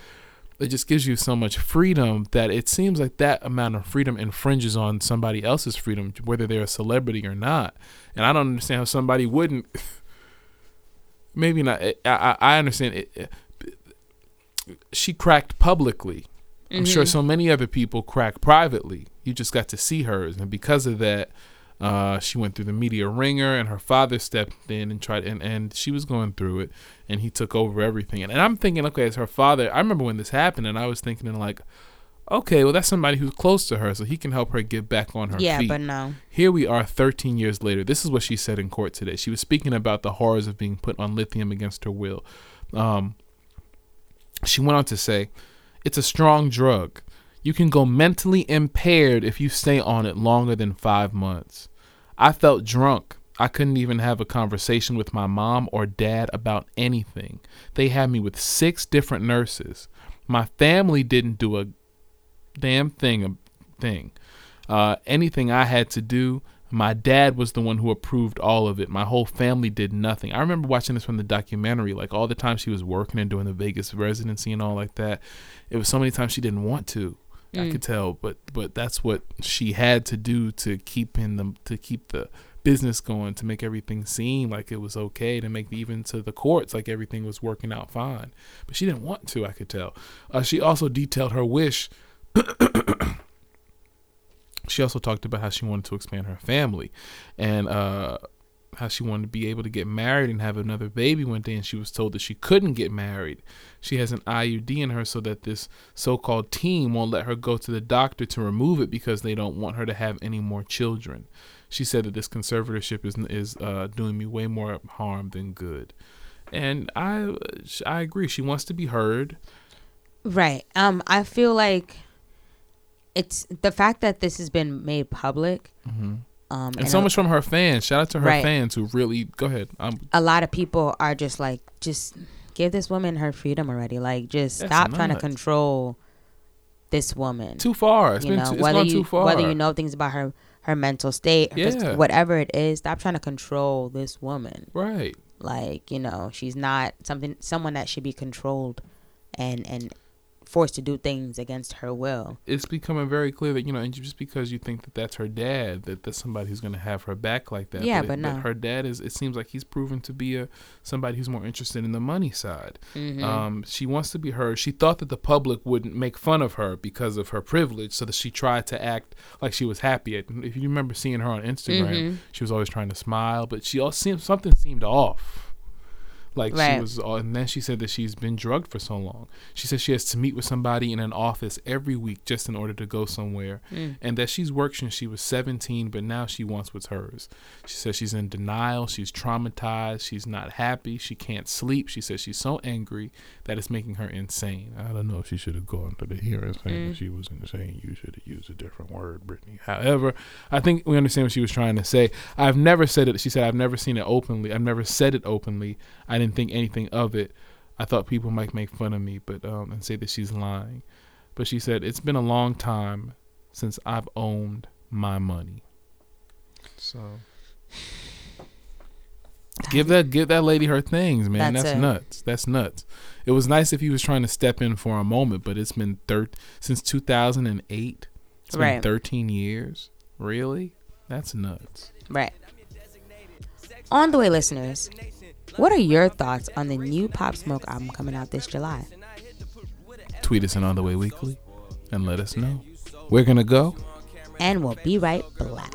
It just gives you so much freedom that it seems like that amount of freedom infringes on somebody else's freedom, whether they're a celebrity or not. And I don't understand how somebody wouldn't. Maybe not. I I, I understand it. She cracked publicly. I'm sure so many other people crack privately. You just got to see hers, and because of that, uh, she went through the media ringer, and her father stepped in and tried, and, and she was going through it, and he took over everything. And, and I'm thinking, okay, as her father, I remember when this happened, and I was thinking, like, okay, well, that's somebody who's close to her, so he can help her get back on her Yeah, feet. but no. Here we are 13 years later. This is what she said in court today. She was speaking about the horrors of being put on lithium against her will. Um, she went on to say, It's a strong drug. You can go mentally impaired if you stay on it longer than five months. I felt drunk. I couldn't even have a conversation with my mom or dad about anything. They had me with six different nurses. My family didn't do a damn thing. A thing. Uh, anything I had to do, My dad was the one who approved all of it. My whole family did nothing. I remember watching this from the documentary, like all the time she was working and doing the Vegas residency and all like that. It was so many times she didn't want to. I Mm. could tell, but but that's what she had to do to keep in the to keep the business going, to make everything seem like it was okay, to make even to the courts like everything was working out fine. But she didn't want to. I could tell. Uh, she also detailed her wish she also talked about how she wanted to expand her family and uh, how she wanted to be able to get married and have another baby one day and she was told that she couldn't get married. She has an iud in her so that this so-called team won't let her go to the doctor to remove it because they don't want her to have any more children. She said that this conservatorship is is uh, doing me way more harm than good. And i i agree. She wants to be heard. Right. Um, I feel like it's the fact that this has been made public. Um, and, so a- much from her fans shout out to her Right. fans who really go ahead um, a lot of people are just like, just give this woman her freedom already. Like, just stop trying to control this woman. too far it's you been know, too, it's whether gone you too far whether you know things about her her mental state, Yeah. whatever it is, stop trying to control this woman. right Like, you know, she's not something someone that should be controlled and and forced to do things against her will. it's becoming very clear that you know, and just because you think that that's her dad, that that's somebody who's going to have her back like that. Yeah, it- but no. her dad is. It seems like he's proven to be a somebody who's more interested in the money side. Mm-hmm. Um, she wants to be heard. She thought that the public wouldn't make fun of her because of her privilege, so that she tried to act like she was happy. If you remember seeing her on Instagram, Mm-hmm. she was always trying to smile, but she also seemed something seemed off. Like she was, and then she said that she's been drugged for so long. She says she has to meet with somebody in an office every week just in order to go somewhere, Mm. and that she's worked since she was 17, but now she wants what's hers. She says she's in denial, she's traumatized, she's not happy, she can't sleep. She says she's so angry that it's making her insane. I don't know if she should have gone to the hearing saying that she was insane. You should have used a different word, Britney. However, I think we understand what she was trying to say. I've never said it. She said I've never seen it openly. I've never said it openly. I didn't think anything of it. I thought people might make fun of me, but um, and say that she's lying. But she said it's been a long time since I've owned my money. So give that give that lady her things, man. That's That's, nuts. That's nuts. It was nice if he was trying to step in for a moment, but it's been thir- since 2008. It's been Right. 13 years. Really? That's nuts. Right. On the way, listeners, what are your thoughts on the new Pop Smoke album coming out this July? Tweet us in On the Way Weekly and let us know. We're gonna go. And we'll be right back.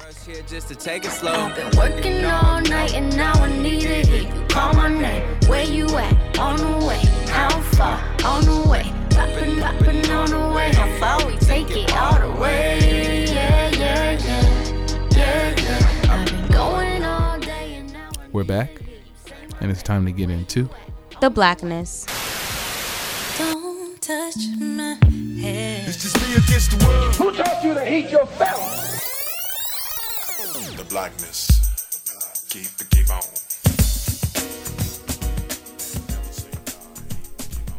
Just to take it slow. I've been working all night and now I need to hear you call my name. Where you at? On the way. How far? On the way. Poppin', poppin' on the way. How far we take it all the way? Yeah, yeah, yeah. Yeah, yeah. I've been going all day and now We're back, and it's time to get into. The Blackness. Don't touch my hair. It's just me against the world. Who taught you to heat your belt? The blackness. Keep it, keep on.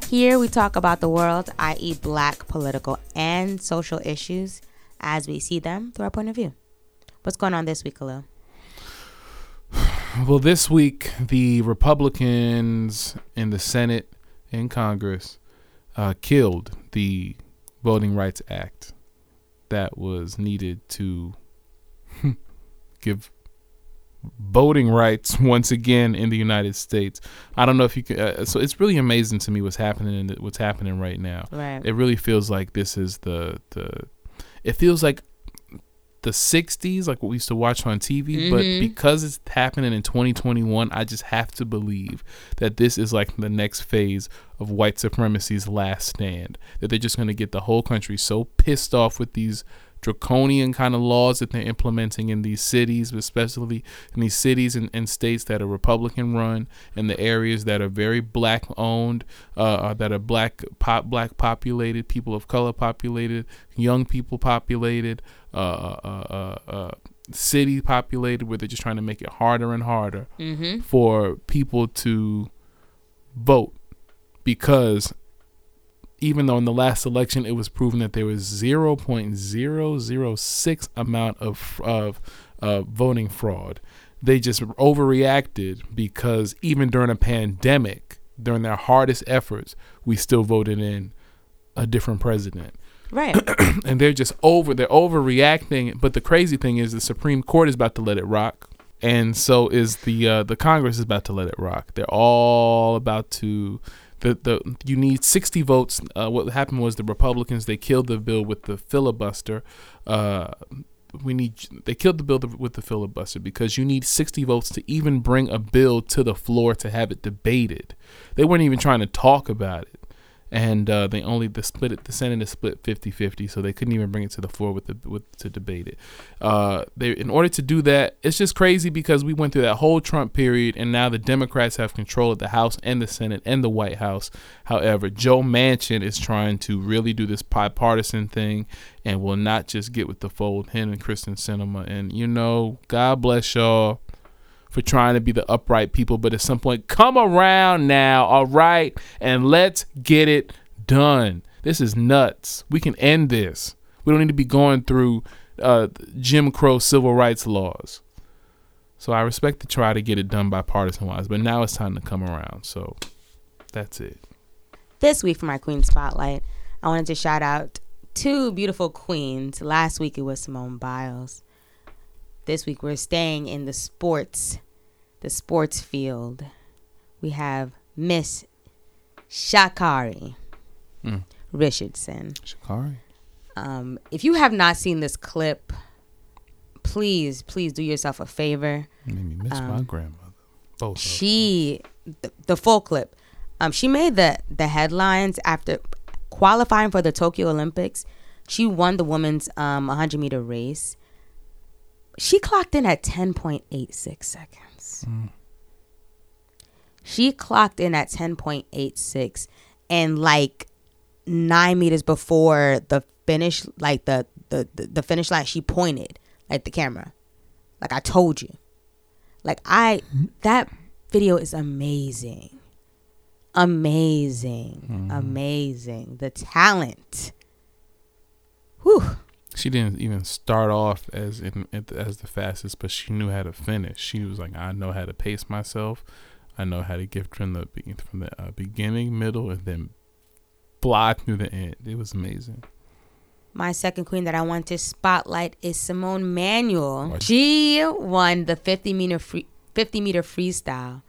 Here we talk about the world, i.e., black political and social issues as we see them through our point of view. What's going on this week, Kahlil? Well, this week, the Republicans in the Senate and Congress uh, killed the Voting Rights Act that was needed to give voting rights once again in the United States. I don't know if you can. Uh, so it's really amazing to me what's happening. In what's happening right now. Right. It really feels like this is the the. It feels like the 60s like what we used to watch on TV but Mhm. because it's happening in 2021 I just have to believe that this is like the next phase of white supremacy's last stand that they're just going to get the whole country so pissed off with these draconian kind of laws that they're implementing in these cities especially in these cities and, and states that are republican run and the areas that are very black owned uh, that are black pop black populated people of color populated young people populated uh, uh, uh, uh, city populated where they're just trying to make it harder and harder Mm-hmm. for people to vote because even though in the last election it was proven that there was 0.006 amount of of uh, voting fraud. They just overreacted because even during a pandemic, during their hardest efforts, we still voted in a different president. Right. and they're just over they're overreacting but the crazy thing is the supreme court is about to let it rock and so is the uh, the congress is about to let it rock they're all about to the, the you need 60 votes. Uh, what happened was the republicans they killed the bill with the filibuster. Uh, we need they killed the bill with the filibuster because you need 60 votes to even bring a bill to the floor to have it debated. They weren't even trying to talk about it and uh, they only the split it, the Senate is split 50-50, so they couldn't even bring it to the floor with the with to debate it. Uh, they in order to do that, it's just crazy because we went through that whole Trump period, and now the Democrats have control of the House and the Senate and the White House. However, Joe Manchin is trying to really do this bipartisan thing and will not just get with the fold. Him and Kyrsten Sinema, and you know, God bless y'all for trying to be the upright people, but at some point, come around now, all right, and let's get it done. This is nuts. We can end this. We don't need to be going through uh, Jim Crow civil rights laws. So I respect to try to get it done bipartisan wise, but now it's time to come around. So that's it. This week for my Queen Spotlight, I wanted to shout out two beautiful queens. Last week it was Simone Biles. This week we're staying in the sports, the sports field. We have Miss Sha'Carri Mm. Richardson. Sha'Carri. Um, if you have not seen this clip, please, please do yourself a favor. Made me miss my Um, grandmother. Both. She, the, the full clip. Um, she made the the headlines after qualifying for the Tokyo Olympics. She won the women's um 100 meter race. She clocked in at 10.86 seconds. Hmm. She clocked in at 10.86 and like nine meters before the finish, like the, the, the, the finish line, she pointed at the camera. Like I told you. Like I hmm. that video is amazing. Amazing. Hmm. Amazing. The talent. Whew. She didn't even start off as in, as the fastest, but she knew how to finish. She was like, I know how to pace myself. I know how to get from the from the uh, beginning, middle, and then fly through the end. It was amazing. My second queen that I want to spotlight is Simone Manuel. She won the 50 meter free 50 meter freestyle.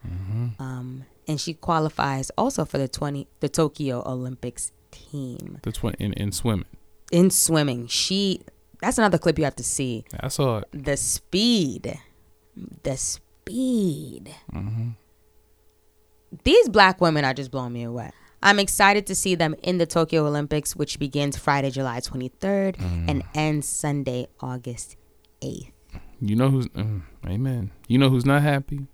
Um, and she qualifies also for the 20 the Tokyo Olympics team. That's what in in swimming. In swimming, she that's another clip you have to see. I saw it. The speed. The speed. These black women are just blowing me away. I'm excited to see them in the Tokyo Olympics, which begins Friday, July 23rd and ends Sunday, August 8th. You know who's mm, amen. You know who's not happy?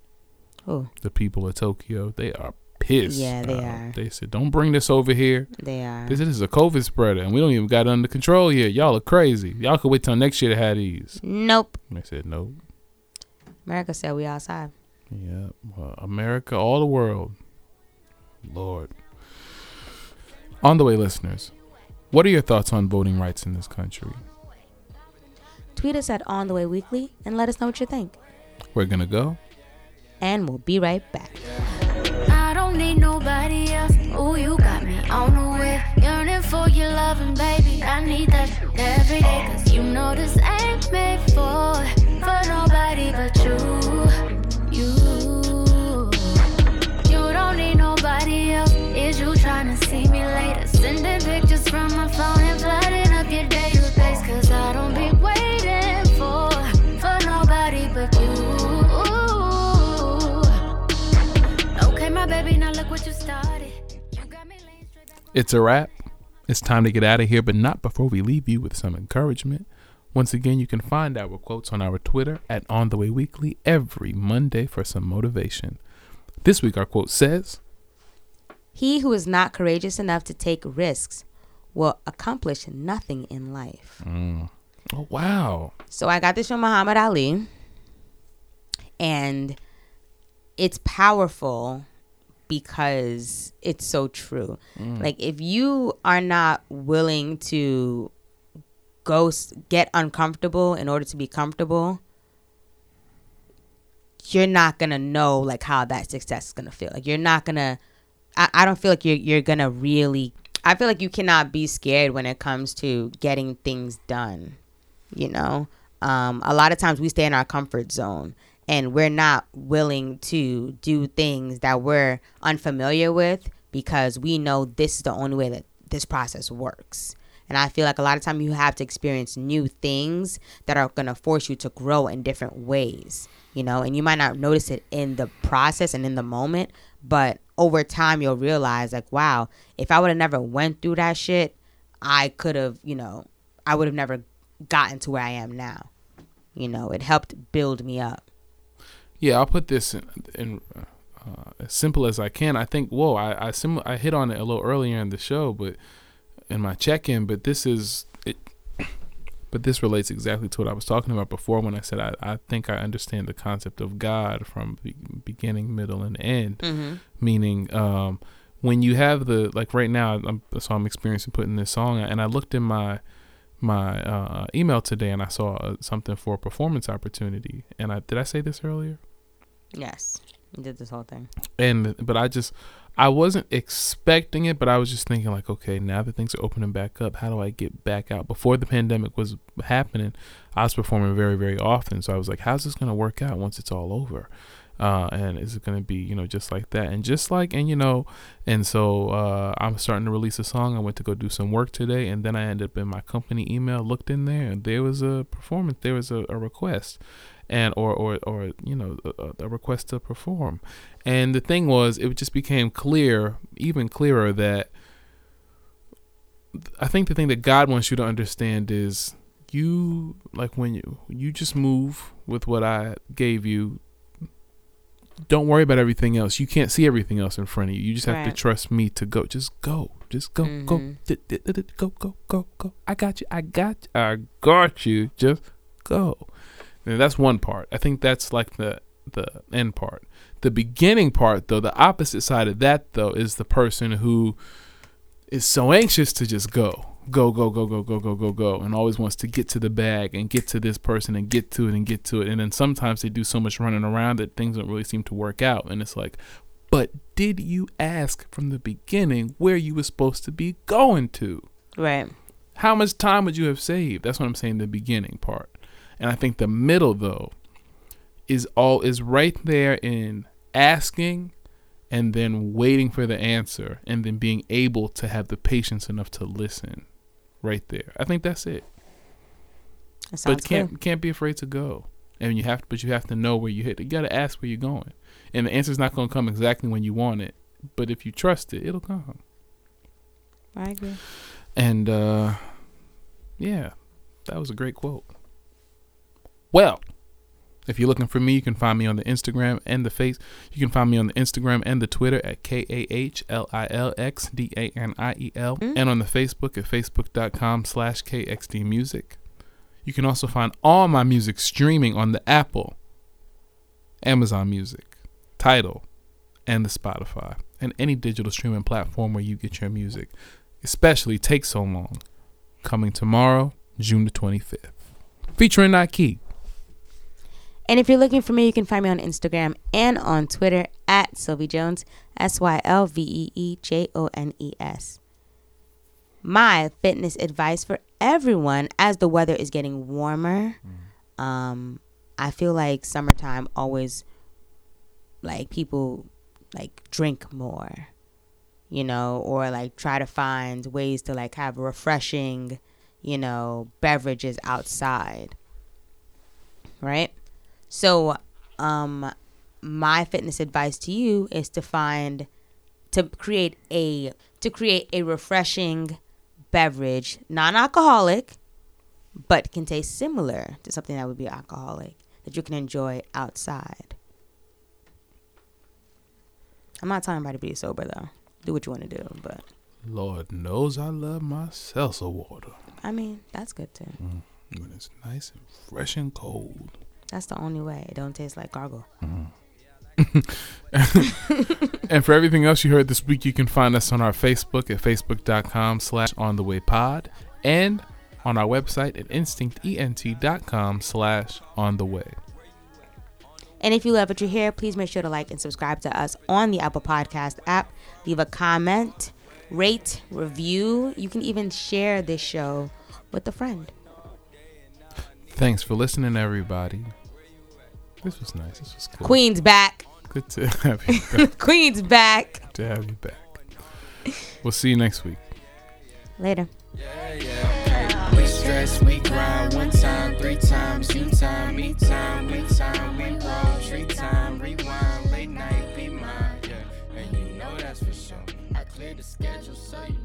Who? The people of Tokyo. They are pissed. Yeah, they Uh, are. They said, "Don't bring this over here. They are. This, this is a COVID spreader, and we don't even got it under control yet. Y'all are crazy. Y'all could wait till next year to have these." Nope. And they said, "Nope." America said we outside. Yeah, well, America, all the world. Lord. On the way, listeners, what are your thoughts on voting rights in this country? Tweet us at On The Way Weekly and let us know what you think. We're going to go. And we'll be right back. You got me on the way. Yearning for your loving, baby. I need that every day. Cause you know this ain't made for, for nobody but you. You. You don't need nobody else. Is you trying to see me later? Sending pictures from my phone and flooding up your database. It's a wrap. It's time to get out of here, but not before we leave you with some encouragement. Once again, you can find our quotes on our Twitter at On The Way Weekly every Monday for some motivation. This week, our quote says, He who is not courageous enough to take risks will accomplish nothing in life. Mm. Oh, wow. So I got this from Muhammad Ali. And it's powerful because it's so true. Like if you are not willing to go get uncomfortable in order to be comfortable, you're not gonna know like how that success is gonna feel. Like you're not gonna. I, I don't feel like you're you're gonna really. I feel like you cannot be scared when it comes to getting things done. You know, um, a lot of times we stay in our comfort zone and we're not willing to do things that we're unfamiliar with because we know this is the only way that this process works. And I feel like a lot of time you have to experience new things that are going to force you to grow in different ways, you know, and you might not notice it in the process and in the moment, but over time you'll realize like, wow, if I would have never went through that shit, I could have, you know, I would have never gotten to where I am now. You know, it helped build me up. Yeah, I'll put this in, in uh, as simple as I can. I think, whoa, I I, sim- I hit on it a little earlier in the show, but in my check-in, but this is it. But this relates exactly to what I was talking about before when I said I, I think I understand the concept of God from be- beginning, middle, and end. Mhm. Meaning, um, when you have the like right now, I'm, so I'm experiencing putting this song, and I looked in my my uh, email today, and I saw uh, something for a performance opportunity. And I did I say this earlier? Yes. You did this whole thing. and but I just I wasn't expecting it, but I was just thinking like, okay, now that things are opening back up, how do I get back out? Before the pandemic was happening, I was performing very very often, so I was like, how's this gonna work out once it's all over? Uh, and is it gonna be you know just like that and just like and you know and so uh, I'm starting to release a song. I went to go do some work today, and then I ended up in my company email, looked in there, and there was a performance, there was a, a request, and or or or you know a, a request to perform. And the thing was it just became clear even clearer that i think the thing that god wants you to understand is you like when you you just move with what i gave you don't worry about everything else. You can't see everything else in front of you. You just have to trust me to go. Just go. Just go. Go. Mhm. D- d- d- go go go go. I got you. I got you. I got you. Just go and that's one part. I think that's like the the end part. The beginning part though, the opposite side of that though is the person who is so anxious to just go. Go, go, go, go, go, go, go, go, and always wants to get to the bag and get to this person and get to it and get to it. And then sometimes they do so much running around that things don't really seem to work out. And it's like, but did you ask from the beginning where you were supposed to be going to? Right. How much time would you have saved? That's what I'm saying, the beginning part. And I think the middle though is all is right there in asking and then waiting for the answer and then being able to have the patience enough to listen right there. I think that's it. That But can't good. can't be afraid to go. And you have to, but you have to know where you hit. You got to ask where you're going. And the answer's not going to come exactly when you want it, but if you trust it, it'll come. I agree. And uh yeah, that was a great quote. Well, if you're looking for me, you can find me on the Instagram and the face. You can find me on the Instagram and the Twitter at K A H L I L X D A N I E L, hmm? and on the Facebook at facebook.com slash KXD Music. You can also find all my music streaming on the Apple, Amazon Music, Tidal, and the Spotify, and any digital streaming platform where you get your music. Especially Take So Long, coming tomorrow, June the 25th. Featuring Nike. And if you're looking for me, you can find me on Instagram and on Twitter at Sylvee Jones, S Y L V E E J O N E S. My fitness advice for everyone as the weather is getting warmer. Um, I feel like summertime always like people like drink more, you know, or like try to find ways to like have refreshing, you know, beverages outside. Right? So, um, my fitness advice to you is to find to create a to create a refreshing beverage, non-alcoholic, but can taste similar to something that would be alcoholic that you can enjoy outside. I'm not telling everybody to be sober though. Do what you want to do, but Lord knows I love my salsa water. I mean that's good too. Mm, when it's nice and fresh and cold. That's the only way. It don't taste like gargle. Mm-hmm. and for everything else you heard this week, you can find us on our Facebook at facebook.com slash on the way pod and on our website at instinctent.com slash on the way. And if you love what you hear, please make sure to like and subscribe to us on the Apple Podcast app. Leave a comment, rate, review. You can even share this show with a friend. Thanks for listening, everybody. This was nice. This was cool. Queen's back. Good to have you back. Queen's back. Good to have you back. We'll see you next week. Later. We stress, we grind one time, three times, you time, me time, we time, we roll, tree time, rewind, late night, be mine, yeah. And you know that's for sure. I cleared the schedule, so you